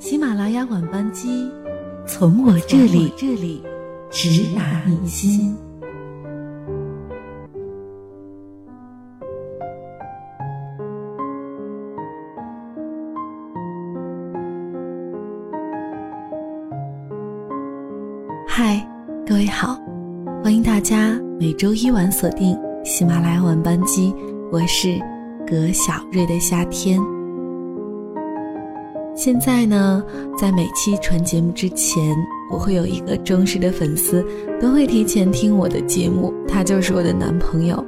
喜马拉雅晚班机，从我这里这里直达你心。嗨，各位好，欢迎大家每周一晚锁定喜马拉雅晚班机，我是葛小瑞的夏天。现在呢，在每期传节目之前，我会有一个忠实的粉丝，都会提前听我的节目，他就是我的男朋友。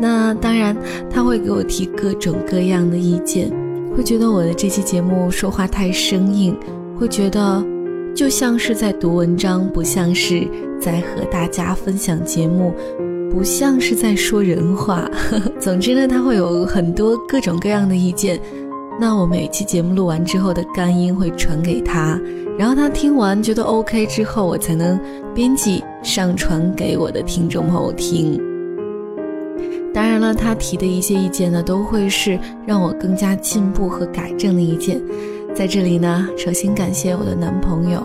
那当然，他会给我提各种各样的意见，会觉得我的这期节目说话太生硬，会觉得就像是在读文章，不像是在和大家分享节目，不像是在说人话。总之呢，他会有很多各种各样的意见。那我每期节目录完之后的干音会传给他，然后他听完觉得 OK 之后，我才能编辑上传给我的听众朋友听。当然了，他提的一些意见呢，都会是让我更加进步和改正的意见。在这里呢，首先感谢我的男朋友。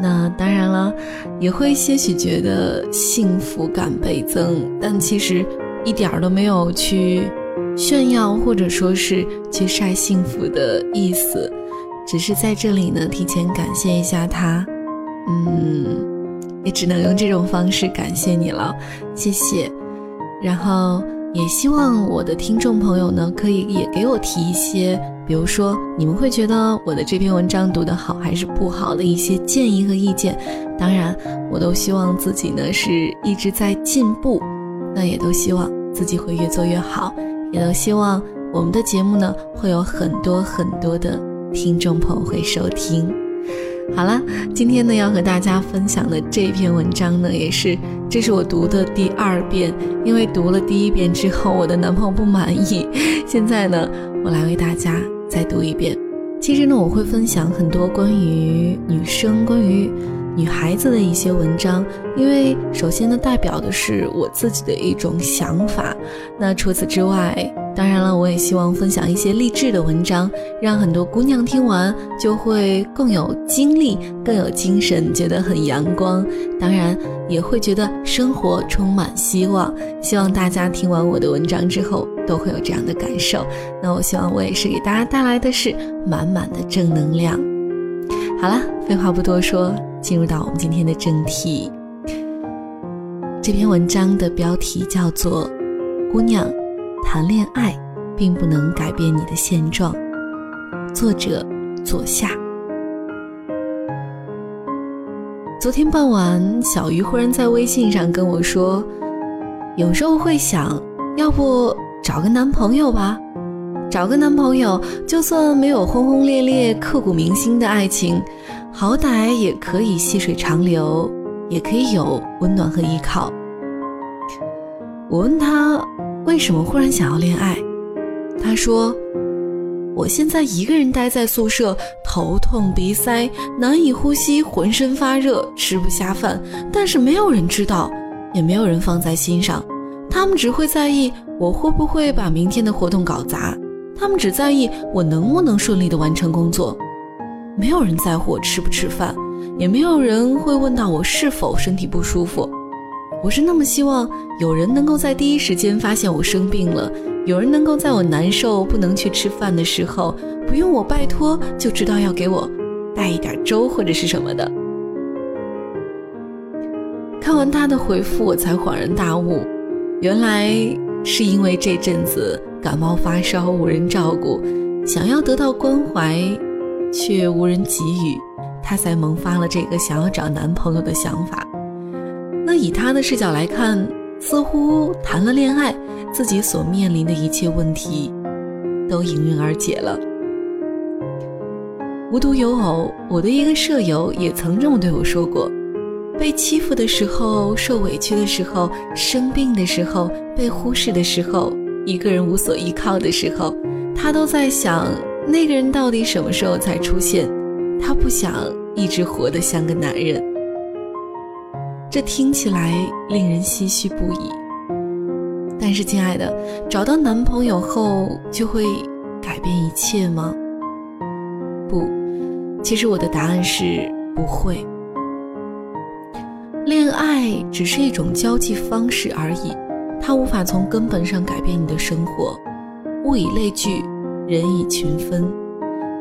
那当然了，也会些许觉得幸福感倍增，但其实一点儿都没有去。炫耀或者说是去晒幸福的意思，只是在这里呢，提前感谢一下他，嗯，也只能用这种方式感谢你了，谢谢。然后也希望我的听众朋友呢，可以也给我提一些，比如说你们会觉得我的这篇文章读得好还是不好的一些建议和意见。当然，我都希望自己呢是一直在进步，那也都希望自己会越做越好。也都希望我们的节目呢，会有很多很多的听众朋友会收听。好了，今天呢要和大家分享的这篇文章呢，也是这是我读的第二遍，因为读了第一遍之后，我的男朋友不满意。现在呢，我来为大家再读一遍。其实呢，我会分享很多关于女生、关于。女孩子的一些文章，因为首先呢，代表的是我自己的一种想法。那除此之外，当然了，我也希望分享一些励志的文章，让很多姑娘听完就会更有精力、更有精神，觉得很阳光。当然，也会觉得生活充满希望。希望大家听完我的文章之后，都会有这样的感受。那我希望我也是给大家带来的是满满的正能量。好了，废话不多说。进入到我们今天的正题，这篇文章的标题叫做《姑娘谈恋爱并不能改变你的现状》，作者左夏。昨天傍晚，小鱼忽然在微信上跟我说：“有时候会想，要不找个男朋友吧？找个男朋友，就算没有轰轰烈烈、刻骨铭心的爱情。”好歹也可以细水长流，也可以有温暖和依靠。我问他为什么忽然想要恋爱，他说：“我现在一个人待在宿舍，头痛鼻塞，难以呼吸，浑身发热，吃不下饭，但是没有人知道，也没有人放在心上。他们只会在意我会不会把明天的活动搞砸，他们只在意我能不能顺利的完成工作。”没有人在乎我吃不吃饭，也没有人会问到我是否身体不舒服。我是那么希望有人能够在第一时间发现我生病了，有人能够在我难受不能去吃饭的时候，不用我拜托就知道要给我带一点粥或者是什么的。看完他的回复，我才恍然大悟，原来是因为这阵子感冒发烧无人照顾，想要得到关怀。却无人给予，她才萌发了这个想要找男朋友的想法。那以她的视角来看，似乎谈了恋爱，自己所面临的一切问题都迎刃而解了。无独有偶，我的一个舍友也曾这么对我说过：被欺负的时候，受委屈的时候，生病的时候，被忽视的时候，一个人无所依靠的时候，他都在想。那个人到底什么时候才出现？他不想一直活得像个男人，这听起来令人唏嘘不已。但是，亲爱的，找到男朋友后就会改变一切吗？不，其实我的答案是不会。恋爱只是一种交际方式而已，它无法从根本上改变你的生活。物以类聚，人以群分，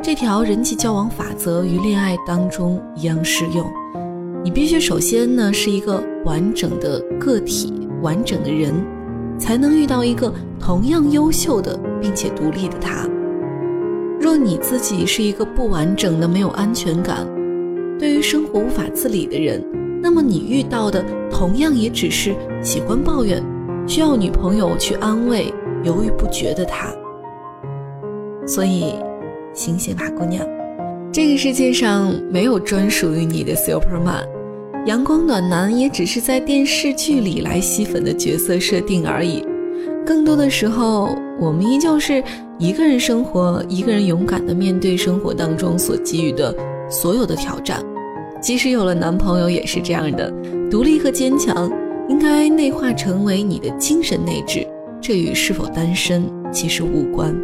这条人际交往法则与恋爱当中一样适用。你必须首先呢是一个完整的个体，完整的人，才能遇到一个同样优秀的并且独立的他。若你自己是一个不完整的、没有安全感、对于生活无法自理的人，那么你遇到的同样也只是喜欢抱怨、需要女朋友去安慰、犹豫不决的他。所以，醒醒吧，姑娘，这个世界上没有专属于你的 Superman。阳光暖男也只是在电视剧里来吸粉的角色设定而已，更多的时候，我们依旧是一个人生活，一个人勇敢的面对生活当中所给予的所有的挑战。即使有了男朋友，也是这样的，独立和坚强应该内化成为你的精神内质，这与是否单身其实无关。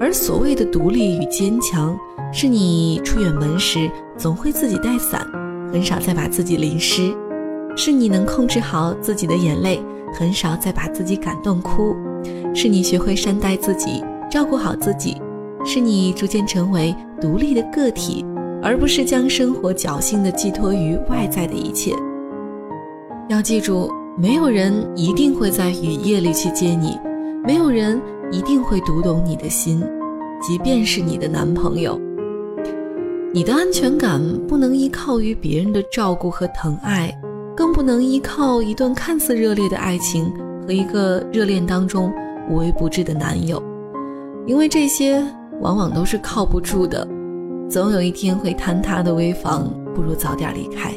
而所谓的独立与坚强，是你出远门时总会自己带伞。很少再把自己淋湿，是你能控制好自己的眼泪，很少再把自己感动哭，是你学会善待自己，照顾好自己，是你逐渐成为独立的个体，而不是将生活侥幸的寄托于外在的一切。要记住，没有人一定会在雨夜里去接你，没有人一定会读懂你的心，即便是你的男朋友。你的安全感不能依靠于别人的照顾和疼爱，更不能依靠一段看似热烈的爱情和一个热恋当中无微不至的男友，因为这些往往都是靠不住的，总有一天会坍塌的危房，不如早点离开。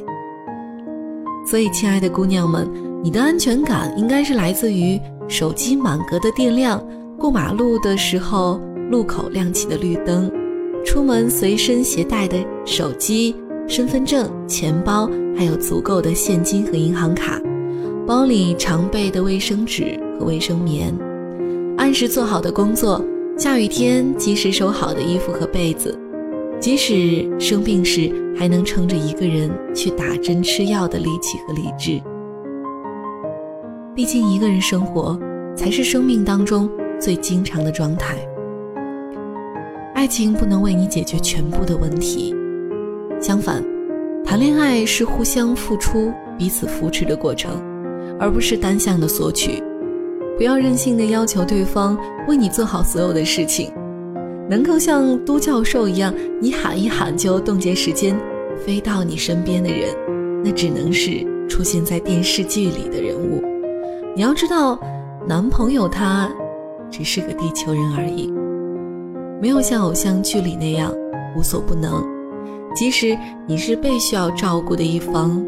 所以，亲爱的姑娘们，你的安全感应该是来自于手机满格的电量，过马路的时候路口亮起的绿灯。出门随身携带的手机、身份证、钱包，还有足够的现金和银行卡，包里常备的卫生纸和卫生棉，按时做好的工作，下雨天及时收好的衣服和被子，即使生病时还能撑着一个人去打针吃药的力气和理智。毕竟一个人生活才是生命当中最经常的状态。爱情不能为你解决全部的问题，相反，谈恋爱是互相付出、彼此扶持的过程，而不是单向的索取。不要任性的要求对方为你做好所有的事情，能够像都教授一样，你喊一喊就冻结时间飞到你身边的人，那只能是出现在电视剧里的人物。你要知道，男朋友他只是个地球人而已。没有像偶像剧里那样无所不能，即使你是被需要照顾的一方，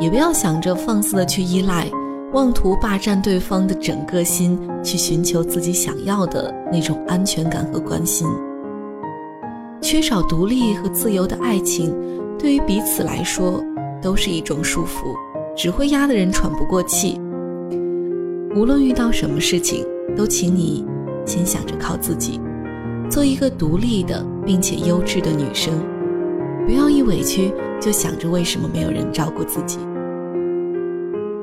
也不要想着放肆的去依赖，妄图霸占对方的整个心，去寻求自己想要的那种安全感和关心。缺少独立和自由的爱情，对于彼此来说都是一种束缚，只会压得人喘不过气。无论遇到什么事情，都请你先想着靠自己。做一个独立的并且优质的女生，不要一委屈就想着为什么没有人照顾自己。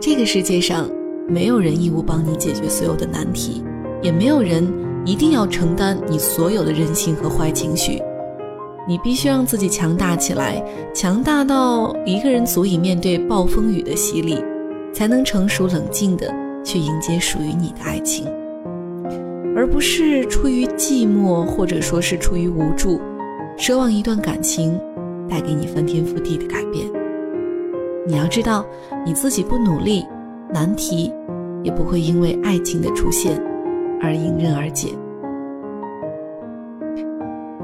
这个世界上没有人义务帮你解决所有的难题，也没有人一定要承担你所有的任性和坏情绪。你必须让自己强大起来，强大到一个人足以面对暴风雨的洗礼，才能成熟冷静的去迎接属于你的爱情。而不是出于寂寞，或者说是出于无助，奢望一段感情带给你翻天覆地的改变。你要知道，你自己不努力，难题也不会因为爱情的出现而迎刃而解。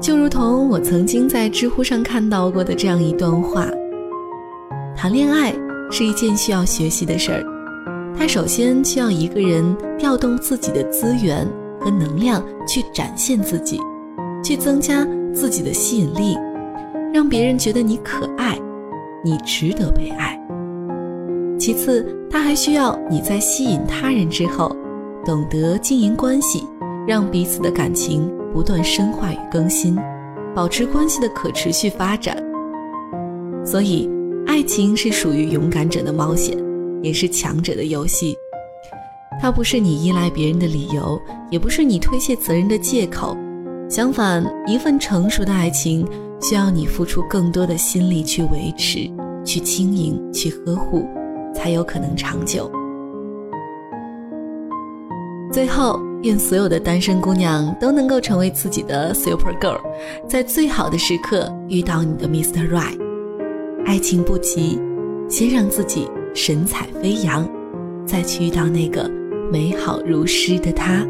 就如同我曾经在知乎上看到过的这样一段话：谈恋爱是一件需要学习的事儿，它首先需要一个人调动自己的资源。和能量去展现自己，去增加自己的吸引力，让别人觉得你可爱，你值得被爱。其次，他还需要你在吸引他人之后，懂得经营关系，让彼此的感情不断深化与更新，保持关系的可持续发展。所以，爱情是属于勇敢者的冒险，也是强者的游戏。它不是你依赖别人的理由，也不是你推卸责任的借口。相反，一份成熟的爱情需要你付出更多的心力去维持、去经营、去呵护，才有可能长久。最后，愿所有的单身姑娘都能够成为自己的 super girl，在最好的时刻遇到你的 Mr. Right。爱情不急，先让自己神采飞扬，再去遇到那个美好如诗的他。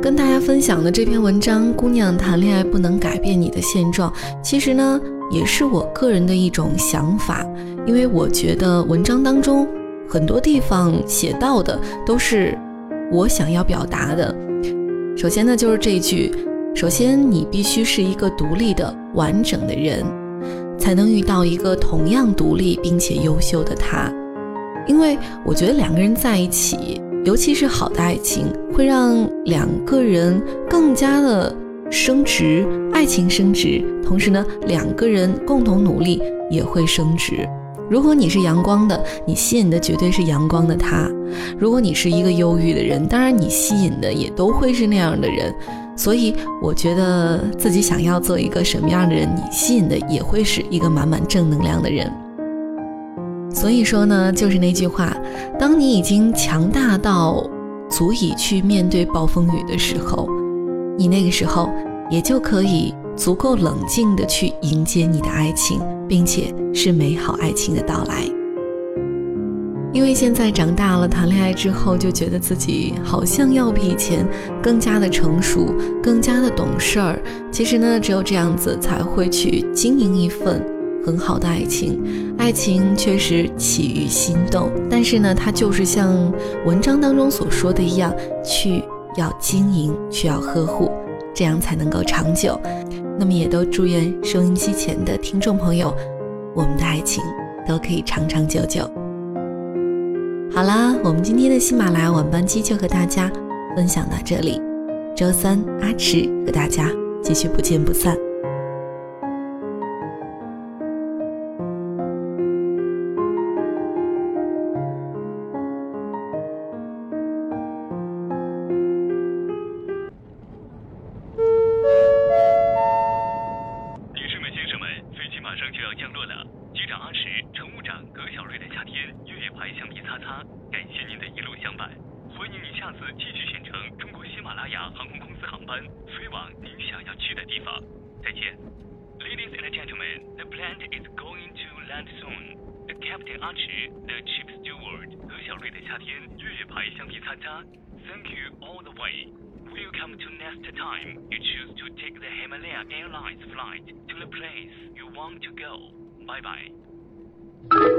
跟大家分享的这篇文章，姑娘谈恋爱不能改变你的现状。其实呢，也是我个人的一种想法，因为我觉得文章当中很多地方写到的都是我想要表达的。首先呢，就是这句：首先你必须是一个独立的、完整的人，才能遇到一个同样独立并且优秀的他。因为我觉得两个人在一起。尤其是好的爱情，会让两个人更加的升值，爱情升值，同时呢，两个人共同努力也会升值。如果你是阳光的，你吸引的绝对是阳光的他；如果你是一个忧郁的人，当然你吸引的也都会是那样的人。所以，我觉得自己想要做一个什么样的人，你吸引的也会是一个满满正能量的人。所以说呢，就是那句话，当你已经强大到足以去面对暴风雨的时候，你那个时候也就可以足够冷静的去迎接你的爱情，并且是美好爱情的到来。因为现在长大了，谈恋爱之后就觉得自己好像要比以前更加的成熟，更加的懂事儿。其实呢，只有这样子才会去经营一份。很好的爱情，爱情确实起于心动，但是呢，它就是像文章当中所说的一样，去要经营，去要呵护，这样才能够长久。那么，也都祝愿收音机前的听众朋友，我们的爱情都可以长长久久。好啦，我们今天的喜马拉雅晚班机就和大家分享到这里，周三阿迟和大家继续不见不散。Captain Archie, the chief steward 何小瑞的夏天越野牌橡皮擦擦。Thank you all the way. Welcome to next time you choose to take the Himalaya Airlines flight to the place you want to go. Bye bye.